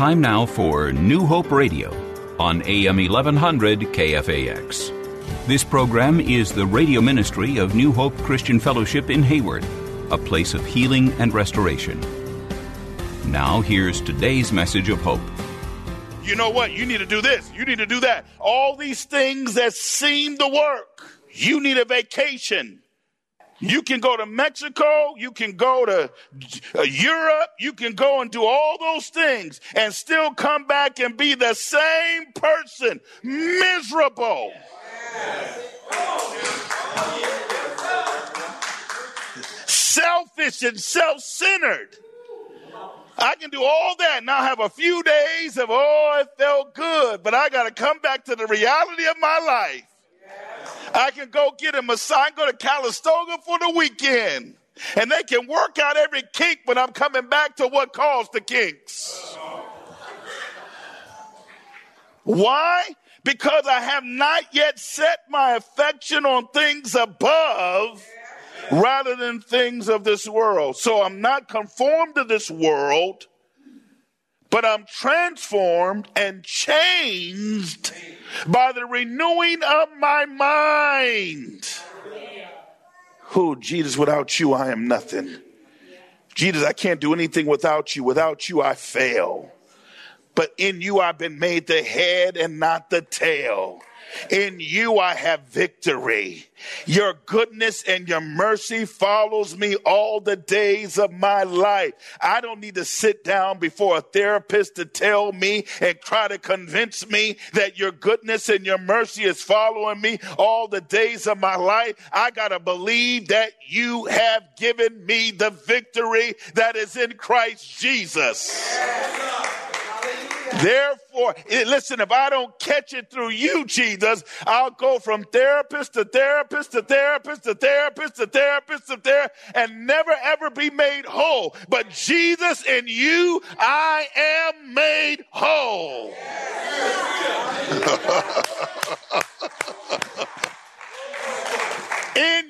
Time now for New Hope Radio on AM 1100 KFAX. This program is the radio ministry of New Hope Christian Fellowship in Hayward, a place of healing and restoration. Now, here's today's message of hope. You know what? You need to do this. You need to do that. All these things that seem to work. You need a vacation. You can go to Mexico, you can go to uh, Europe, you can go and do all those things and still come back and be the same person, miserable. Selfish and self centered. I can do all that and I'll have a few days of, oh, it felt good, but I got to come back to the reality of my life. I can go get a massage, go to Calistoga for the weekend. And they can work out every kink, but I'm coming back to what caused the kinks. Why? Because I have not yet set my affection on things above rather than things of this world. So I'm not conformed to this world, but I'm transformed and changed by the renewing of my mind. Who, Jesus, without you, I am nothing. Jesus, I can't do anything without you. Without you, I fail. But in you, I've been made the head and not the tail. In you I have victory. Your goodness and your mercy follows me all the days of my life. I don't need to sit down before a therapist to tell me and try to convince me that your goodness and your mercy is following me all the days of my life. I got to believe that you have given me the victory that is in Christ Jesus. Therefore, listen, if I don't catch it through you, Jesus, I'll go from therapist to therapist to therapist to therapist to therapist to therapist and never ever be made whole. But Jesus, in you, I am made whole.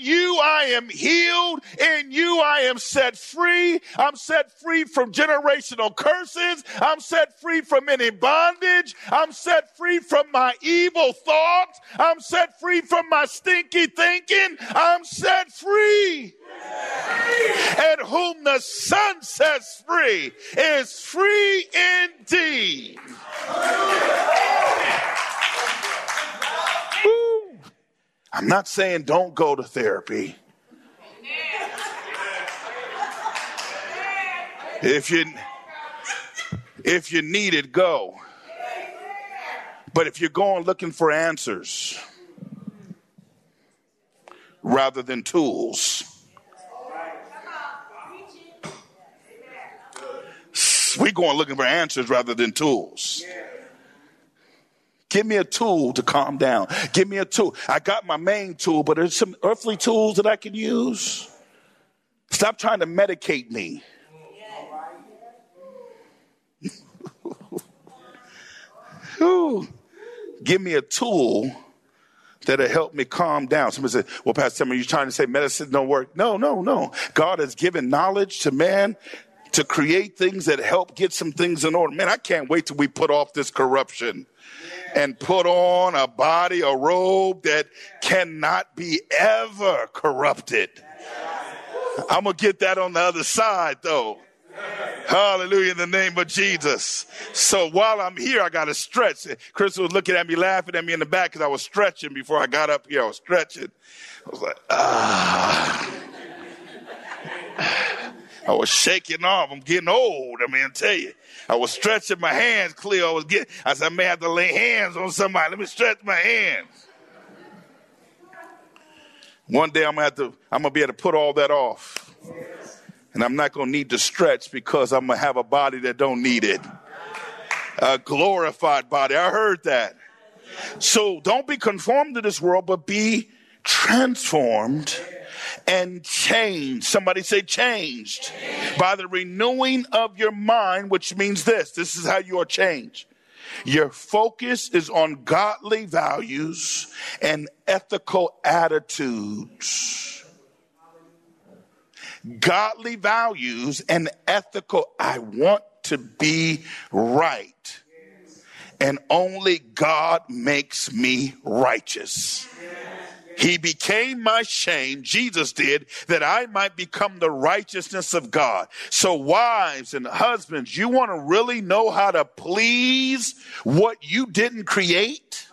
In you I am healed. In you I am set free. I'm set free from generational curses. I'm set free from any bondage. I'm set free from my evil thoughts. I'm set free from my stinky thinking. I'm set free. And whom the Son sets free is free indeed. I'm not saying don't go to therapy. If you if you need it, go. But if you're going looking for answers rather than tools, we're going looking for answers rather than tools. Give me a tool to calm down. Give me a tool. I got my main tool, but there's some earthly tools that I can use. Stop trying to medicate me. Give me a tool that'll help me calm down. Somebody said, Well, Pastor Tim, are you trying to say medicine don't work? No, no, no. God has given knowledge to man to create things that help get some things in order. Man, I can't wait till we put off this corruption and put on a body, a robe that cannot be ever corrupted. I'm going to get that on the other side though. Hallelujah in the name of Jesus. So while I'm here, I got to stretch. Chris was looking at me, laughing at me in the back because I was stretching before I got up here. I was stretching. I was like, ah. I was shaking off. I'm getting old. I mean, I tell you. I was stretching my hands clear. I was getting, I said, I may have to lay hands on somebody. Let me stretch my hands. One day I'm gonna have to, I'm gonna be able to put all that off. And I'm not going to need to stretch because I'm going to have a body that don't need it. A glorified body. I heard that. So don't be conformed to this world, but be transformed and changed. Somebody say changed by the renewing of your mind, which means this. This is how you are changed. Your focus is on godly values and ethical attitudes. Godly values and ethical, I want to be right. And only God makes me righteous. He became my shame, Jesus did, that I might become the righteousness of God. So, wives and husbands, you want to really know how to please what you didn't create?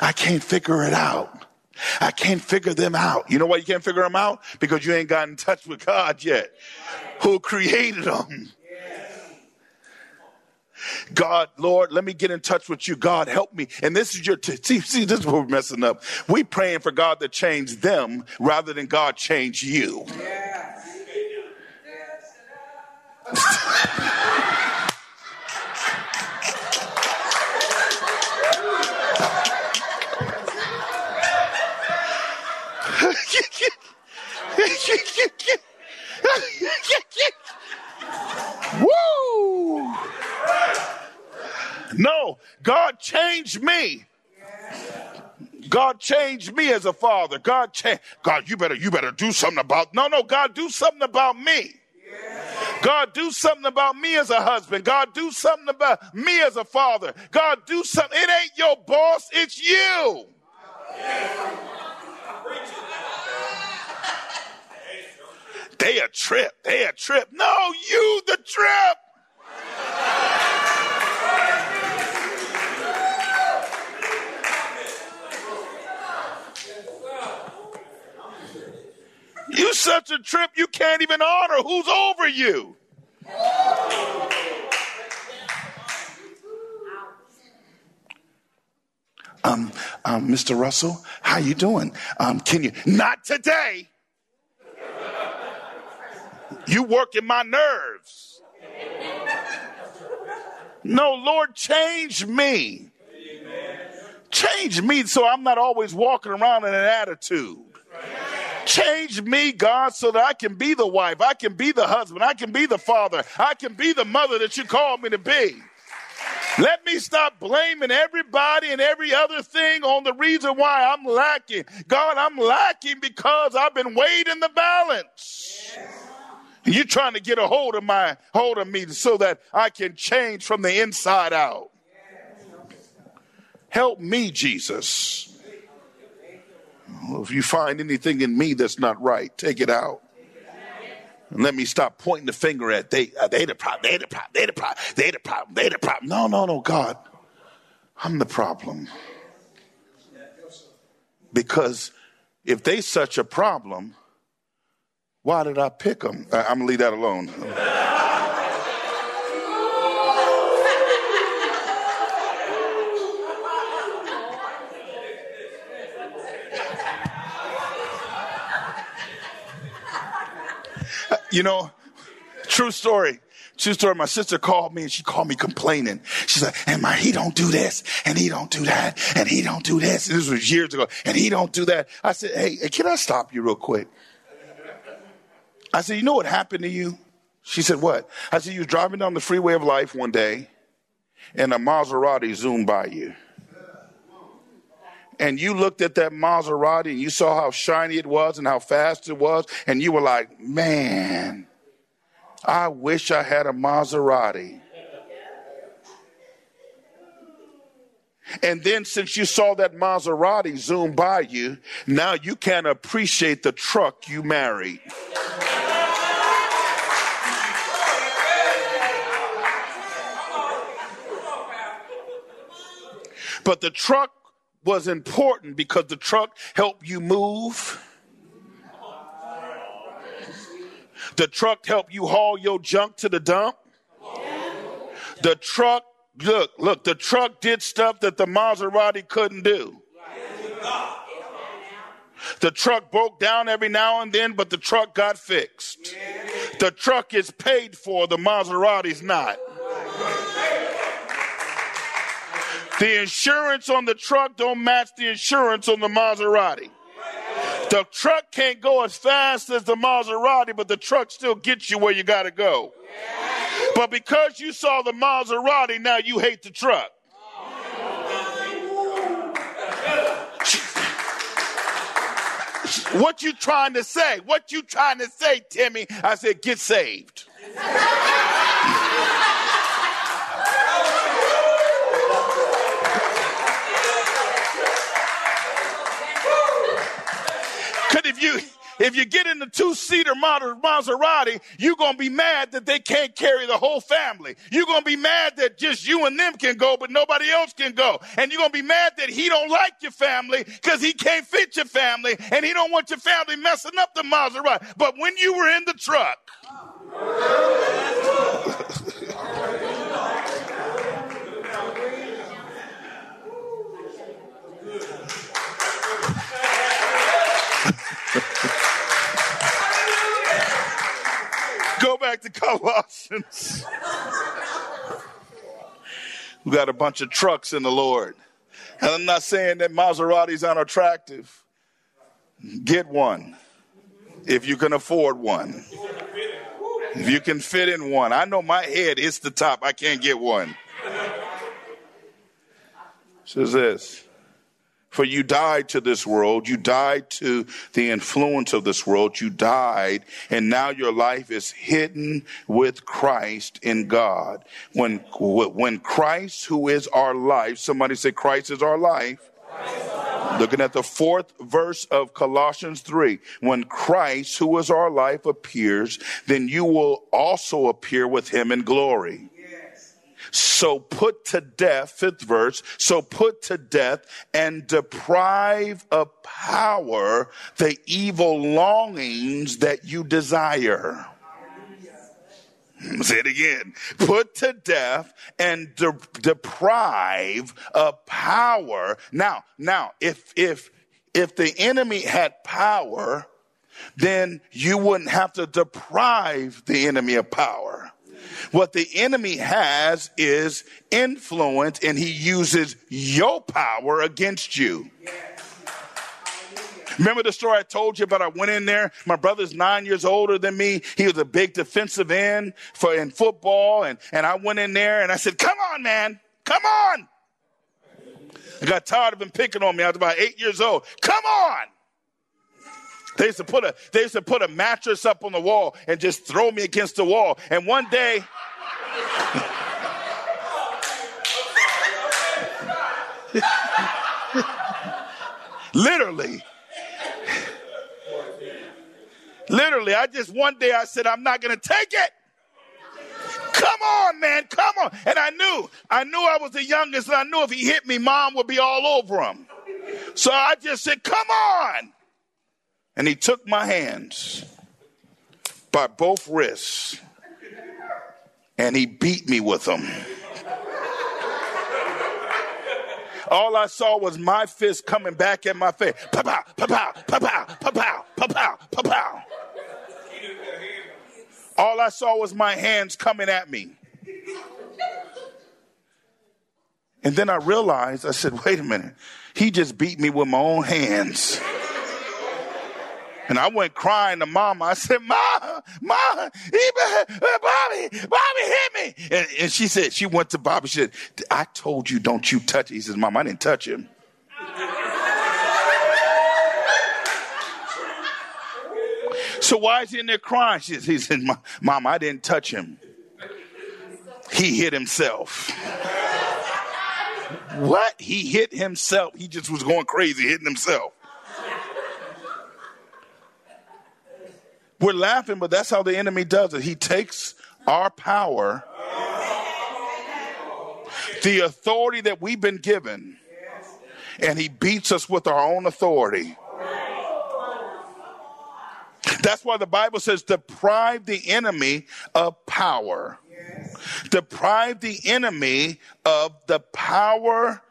I can't figure it out. I can't figure them out. You know why you can't figure them out? Because you ain't got in touch with God yet, who created them. God, Lord, let me get in touch with you. God, help me. And this is your, t- see, see, this is what we're messing up. We praying for God to change them rather than God change you. Woo! No, God changed me. God changed me as a father. God changed. God, you better, you better do something about. No, no, God, do something about me. God, do something about me as a husband. God, do something about me as a father. God, do something. It ain't your boss, it's you. They a trip. They a trip. No, you the trip. You such a trip you can't even honor who's over you. Um, um, Mr. Russell, how you doing? Um, can you? Not today. You working my nerves. No, Lord, change me. Change me so I'm not always walking around in an attitude. Change me, God, so that I can be the wife, I can be the husband, I can be the father, I can be the mother that you called me to be. Let me stop blaming everybody and every other thing on the reason why I'm lacking. God, I'm lacking because I've been weighed in the balance. You're trying to get a hold of my hold of me so that I can change from the inside out. Help me, Jesus. If you find anything in me that's not right, take it out. And let me stop pointing the finger at they uh, they the problem, they the problem, they the problem, they the problem, they the problem. No, no, no, God. I'm the problem. Because if they such a problem, why did I pick them? I'm gonna leave that alone. You know, true story. True story. My sister called me and she called me complaining. She's like, and my, he don't do this and he don't do that and he don't do this. And this was years ago and he don't do that. I said, hey, can I stop you real quick? I said, you know what happened to you? She said, what? I said, you was driving down the freeway of life one day and a Maserati zoomed by you. And you looked at that Maserati and you saw how shiny it was and how fast it was. And you were like, man, I wish I had a Maserati. And then since you saw that Maserati zoom by you, now you can't appreciate the truck you married. But the truck was important because the truck helped you move. The truck helped you haul your junk to the dump. The truck, look, look, the truck did stuff that the Maserati couldn't do. The truck broke down every now and then, but the truck got fixed. The truck is paid for, the Maserati's not. The insurance on the truck don't match the insurance on the Maserati. The truck can't go as fast as the Maserati, but the truck still gets you where you got to go. But because you saw the Maserati, now you hate the truck. What you trying to say? What you trying to say, Timmy? I said, get saved. If you if you get in the two-seater Maserati, you're going to be mad that they can't carry the whole family. You're going to be mad that just you and them can go, but nobody else can go. And you're going to be mad that he don't like your family because he can't fit your family and he don't want your family messing up the Maserati. But when you were in the truck, Go back to Colossians. we got a bunch of trucks in the Lord. And I'm not saying that Maseratis aren't attractive. Get one if you can afford one. If you can fit in one. I know my head is the top. I can't get one. Says this. For you died to this world. You died to the influence of this world. You died, and now your life is hidden with Christ in God. When, when Christ, who is our life, somebody say, Christ is our life. Looking at the fourth verse of Colossians 3. When Christ, who is our life, appears, then you will also appear with him in glory. So put to death, fifth verse, so put to death and deprive of power the evil longings that you desire. Hmm, say it again. Put to death and de- deprive of power. Now, now, if, if, if the enemy had power, then you wouldn't have to deprive the enemy of power. What the enemy has is influence and he uses your power against you. Remember the story I told you about? I went in there. My brother's nine years older than me. He was a big defensive end for in football, and and I went in there and I said, "Come on, man, come on." I got tired of him picking on me. I was about eight years old. Come on. They used to put a they used to put a mattress up on the wall and just throw me against the wall. And one day Literally. Literally, I just one day I said, I'm not going to take it. Come on, man, come on. And I knew, I knew I was the youngest, and I knew if he hit me, mom would be all over him. So I just said, Come on. And he took my hands by both wrists and he beat me with them. All I saw was my fist coming back at my face. Pa pow, pa pow, pa pow, pa pow, pa pow, pa pow. All I saw was my hands coming at me. And then I realized, I said, wait a minute. He just beat me with my own hands. And I went crying to mama. I said, Ma, Ma, he, uh, Bobby, Bobby hit me. And, and, she said, she went to Bobby. She said, I told you, don't you touch it. He says, Mom, I didn't touch him. so why is he in there crying? She, he said, Mom, I didn't touch him. He hit himself. what? He hit himself. He just was going crazy hitting himself. We're laughing, but that's how the enemy does it. He takes our power, the authority that we've been given, and he beats us with our own authority. That's why the Bible says, deprive the enemy of power. Deprive the enemy of the power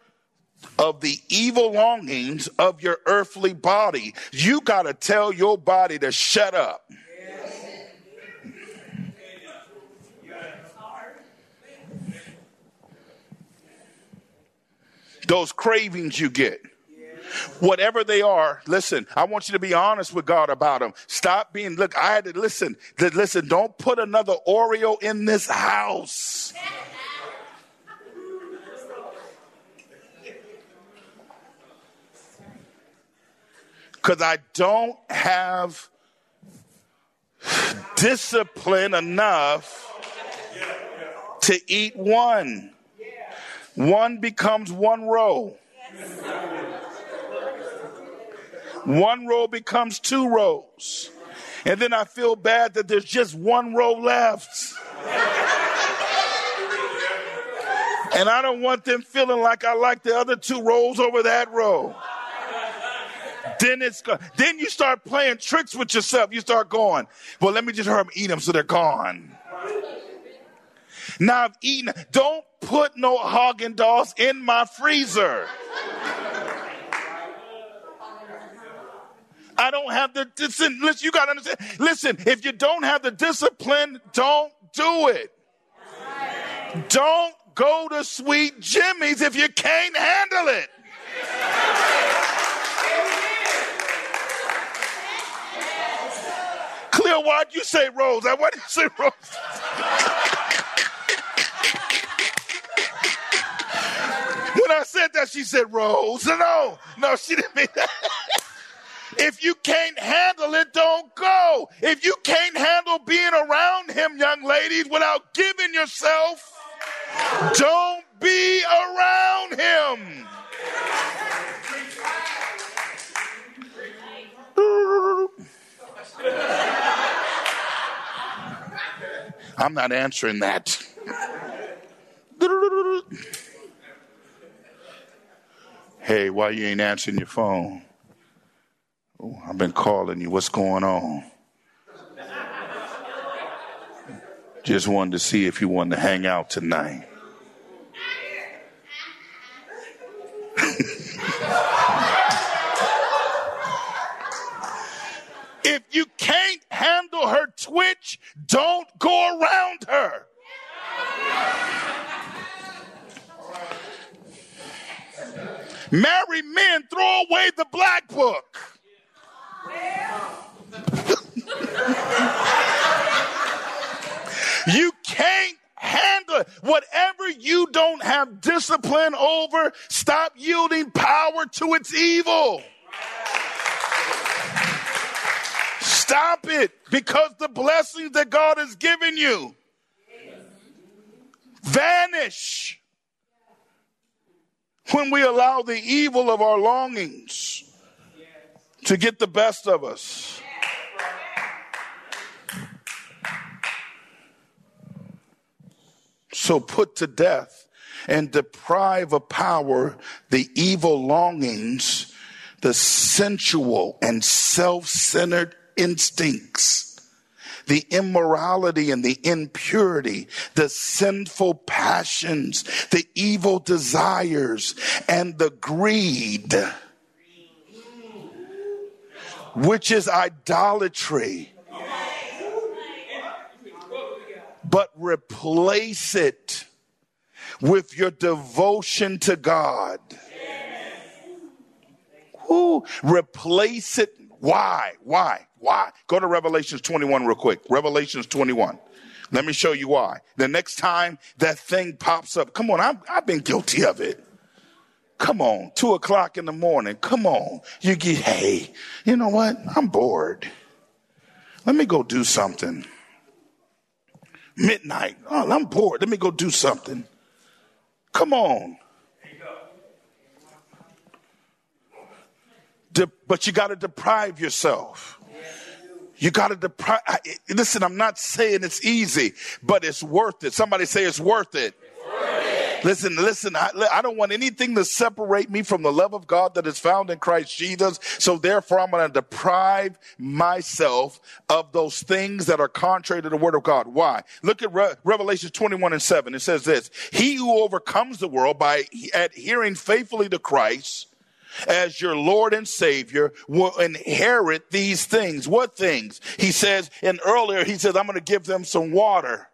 of the evil longings of your earthly body. You got to tell your body to shut up. Those cravings you get. Whatever they are, listen, I want you to be honest with God about them. Stop being, look, I had to listen, listen, don't put another Oreo in this house. Because I don't have discipline enough to eat one. One becomes one row. One row becomes two rows. And then I feel bad that there's just one row left. And I don't want them feeling like I like the other two rows over that row then it's then you start playing tricks with yourself. You start going, well, let me just hurry up eat them so they're gone. Now I've eaten. Don't put no Haagen Dazs in my freezer. I don't have the listen. Listen, you got to understand. Listen, if you don't have the discipline, don't do it. Don't go to Sweet Jimmy's if you can't handle it. Cleo, why'd you say Rose? Why did you say Rose? when I said that, she said Rose. No, no, she didn't mean that. If you can't handle it, don't go. If you can't handle being around him, young ladies, without giving yourself, don't be around him. I'm not answering that. hey, why you ain't answering your phone? Oh, I've been calling you. What's going on? Just wanted to see if you wanted to hang out tonight. if you can't handle her twitch, don't go around her. Married men throw away the black book. you can't handle it. Whatever you don't have discipline over, stop yielding power to its evil. Stop it because the blessings that God has given you vanish when we allow the evil of our longings to get the best of us. So put to death and deprive of power the evil longings, the sensual and self centered instincts, the immorality and the impurity, the sinful passions, the evil desires, and the greed, which is idolatry. But replace it with your devotion to God. Ooh, replace it. Why? Why? Why? Go to Revelations 21 real quick. Revelations 21. Let me show you why. The next time that thing pops up, come on, I've, I've been guilty of it. Come on, two o'clock in the morning. Come on. You get, hey, you know what? I'm bored. Let me go do something. Midnight. Oh, I'm bored. Let me go do something. Come on. De- but you got to deprive yourself. You got to deprive. Listen, I'm not saying it's easy, but it's worth it. Somebody say it's worth it. Listen, listen, I, I, don't want anything to separate me from the love of God that is found in Christ Jesus. So therefore, I'm going to deprive myself of those things that are contrary to the word of God. Why? Look at Re- Revelation 21 and 7. It says this, he who overcomes the world by adhering faithfully to Christ as your Lord and Savior will inherit these things. What things? He says, and earlier he says, I'm going to give them some water.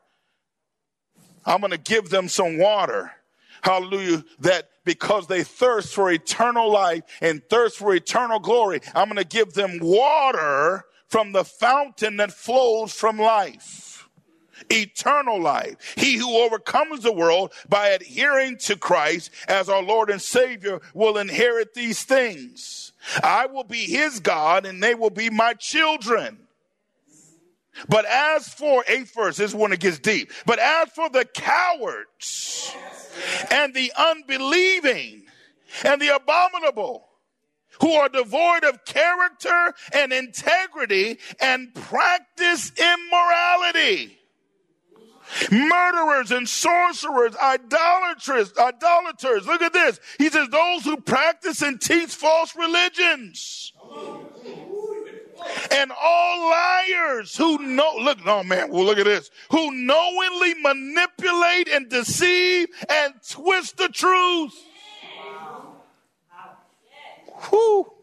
I'm going to give them some water. Hallelujah. That because they thirst for eternal life and thirst for eternal glory, I'm going to give them water from the fountain that flows from life. Eternal life. He who overcomes the world by adhering to Christ as our Lord and Savior will inherit these things. I will be his God and they will be my children. But as for, eighth verse, this is when it gets deep. But as for the cowards and the unbelieving and the abominable, who are devoid of character and integrity and practice immorality. Murderers and sorcerers, idolaters, idolaters. Look at this. He says, those who practice and teach false religions and all liars who know, look, oh man, well, look at this, who knowingly manipulate and deceive and twist the truth. Whew.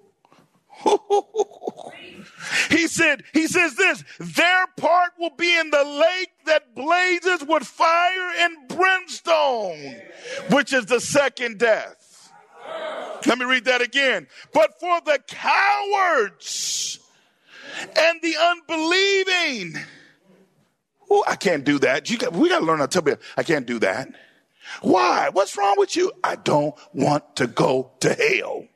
He said, he says this, their part will be in the lake that blazes with fire and brimstone, which is the second death. Let me read that again. But for the cowards, and the unbelieving. Oh, I can't do that. Got, we got to learn how to tell I can't do that. Why? What's wrong with you? I don't want to go to hell.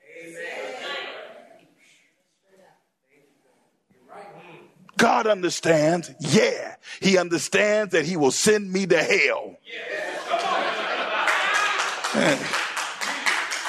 God understands. Yeah. He understands that he will send me to hell.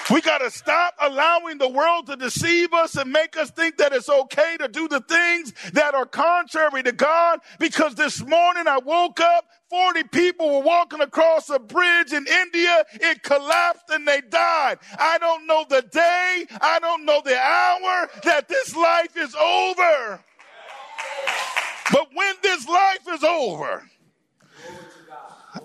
We got to stop allowing the world to deceive us and make us think that it's okay to do the things that are contrary to God. Because this morning I woke up, 40 people were walking across a bridge in India. It collapsed and they died. I don't know the day. I don't know the hour that this life is over. But when this life is over,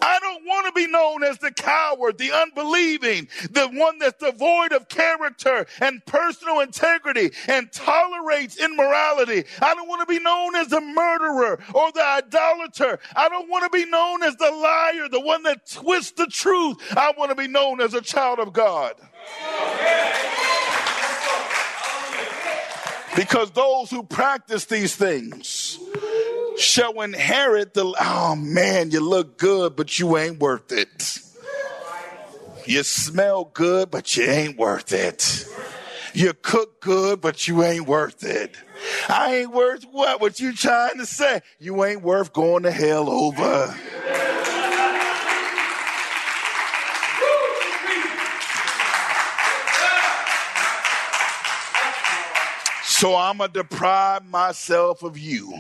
I don't want to be known as the coward, the unbelieving, the one that's devoid of character and personal integrity and tolerates immorality. I don't want to be known as the murderer or the idolater. I don't want to be known as the liar, the one that twists the truth. I want to be known as a child of God. Because those who practice these things, shall inherit the. Oh man, you look good, but you ain't worth it. You smell good, but you ain't worth it. You cook good, but you ain't worth it. I ain't worth what? What you trying to say? You ain't worth going to hell over. So I'm going to deprive myself of you.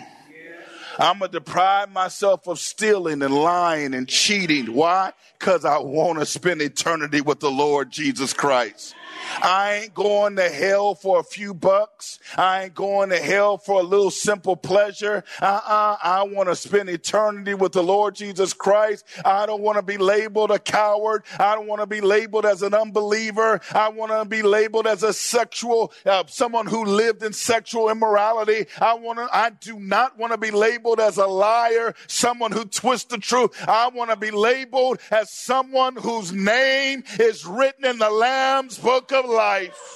I'm going to deprive myself of stealing and lying and cheating. Why? Because I want to spend eternity with the Lord Jesus Christ. I ain't going to hell for a few bucks. I ain't going to hell for a little simple pleasure. Uh-uh. I want to spend eternity with the Lord Jesus Christ. I don't want to be labeled a coward. I don't want to be labeled as an unbeliever. I want to be labeled as a sexual, uh, someone who lived in sexual immorality. I want to, I do not want to be labeled as a liar, someone who twists the truth. I want to be labeled as someone whose name is written in the Lamb's book of life.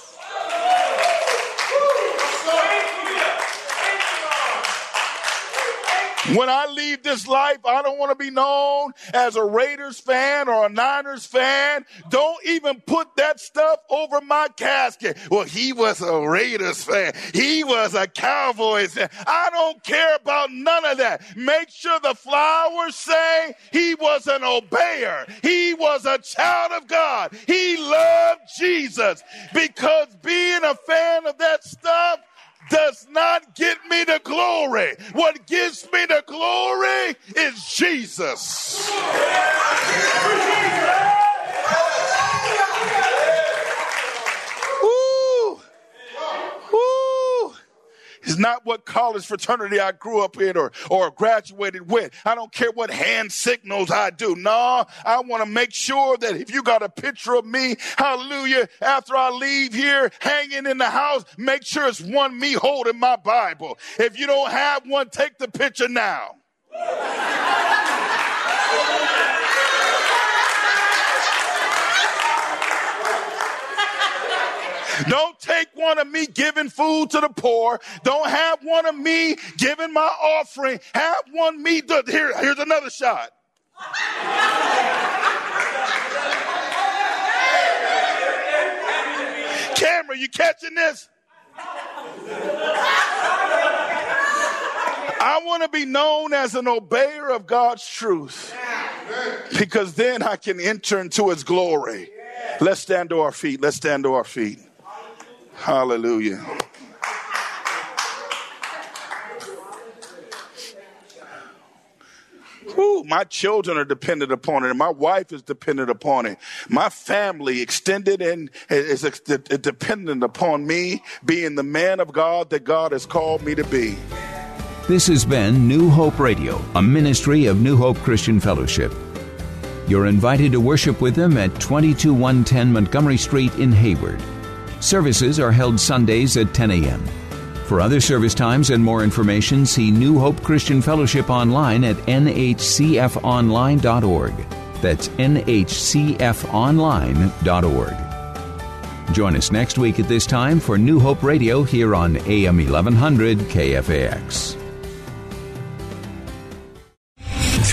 When I leave this life, I don't want to be known as a Raiders fan or a Niners fan. Don't even put that stuff over my casket. Well, he was a Raiders fan. He was a Cowboys fan. I don't care about none of that. Make sure the flowers say he was an obeyer. He was a child of God. He loved Jesus because being a fan of that stuff does not get me the glory. What gives me the glory is Jesus. Woo! It's not what college fraternity I grew up in or, or graduated with. I don't care what hand signals I do. No, I want to make sure that if you got a picture of me, hallelujah, after I leave here hanging in the house, make sure it's one me holding my Bible. If you don't have one, take the picture now. Don't take one of me giving food to the poor. Don't have one of me giving my offering. Have one me. Do, here, here's another shot. Camera, you catching this? I want to be known as an obeyer of God's truth because then I can enter into his glory. Let's stand to our feet. Let's stand to our feet. Hallelujah. Whew, my children are dependent upon it, and my wife is dependent upon it. My family, extended and is dependent upon me being the man of God that God has called me to be. This has been New Hope Radio, a ministry of New Hope Christian Fellowship. You're invited to worship with them at 22110 Montgomery Street in Hayward. Services are held Sundays at 10 a.m. For other service times and more information, see New Hope Christian Fellowship online at nhcfonline.org. That's nhcfonline.org. Join us next week at this time for New Hope Radio here on AM 1100 KFAX.